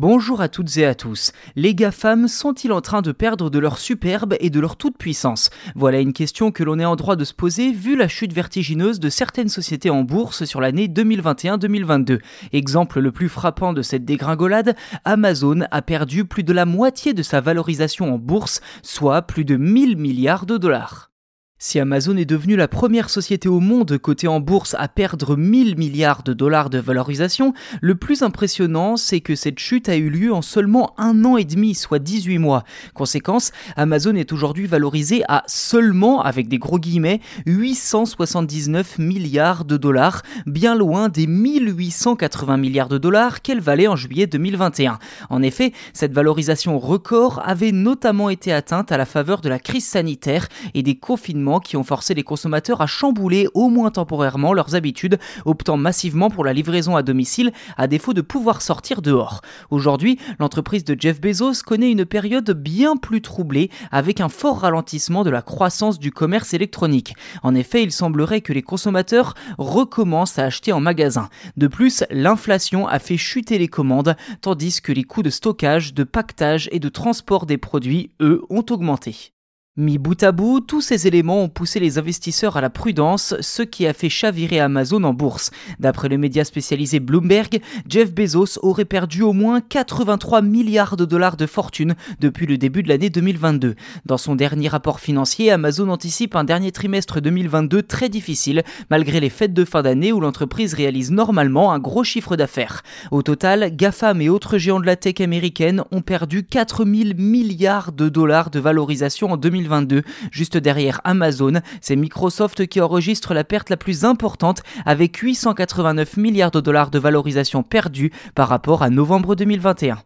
Bonjour à toutes et à tous. Les GAFAM sont-ils en train de perdre de leur superbe et de leur toute puissance Voilà une question que l'on est en droit de se poser vu la chute vertigineuse de certaines sociétés en bourse sur l'année 2021-2022. Exemple le plus frappant de cette dégringolade, Amazon a perdu plus de la moitié de sa valorisation en bourse, soit plus de 1000 milliards de dollars. Si Amazon est devenue la première société au monde cotée en bourse à perdre 1000 milliards de dollars de valorisation, le plus impressionnant, c'est que cette chute a eu lieu en seulement un an et demi, soit 18 mois. Conséquence, Amazon est aujourd'hui valorisée à seulement, avec des gros guillemets, 879 milliards de dollars, bien loin des 1880 milliards de dollars qu'elle valait en juillet 2021. En effet, cette valorisation record avait notamment été atteinte à la faveur de la crise sanitaire et des confinements qui ont forcé les consommateurs à chambouler au moins temporairement leurs habitudes, optant massivement pour la livraison à domicile à défaut de pouvoir sortir dehors. Aujourd'hui, l'entreprise de Jeff Bezos connaît une période bien plus troublée avec un fort ralentissement de la croissance du commerce électronique. En effet, il semblerait que les consommateurs recommencent à acheter en magasin. De plus, l'inflation a fait chuter les commandes, tandis que les coûts de stockage, de pactage et de transport des produits, eux, ont augmenté. Mis bout à bout, tous ces éléments ont poussé les investisseurs à la prudence, ce qui a fait chavirer Amazon en bourse. D'après le média spécialisé Bloomberg, Jeff Bezos aurait perdu au moins 83 milliards de dollars de fortune depuis le début de l'année 2022. Dans son dernier rapport financier, Amazon anticipe un dernier trimestre 2022 très difficile, malgré les fêtes de fin d'année où l'entreprise réalise normalement un gros chiffre d'affaires. Au total, GAFAM et autres géants de la tech américaine ont perdu 4000 milliards de dollars de valorisation en 2022 2022. Juste derrière Amazon, c'est Microsoft qui enregistre la perte la plus importante avec 889 milliards de dollars de valorisation perdue par rapport à novembre 2021.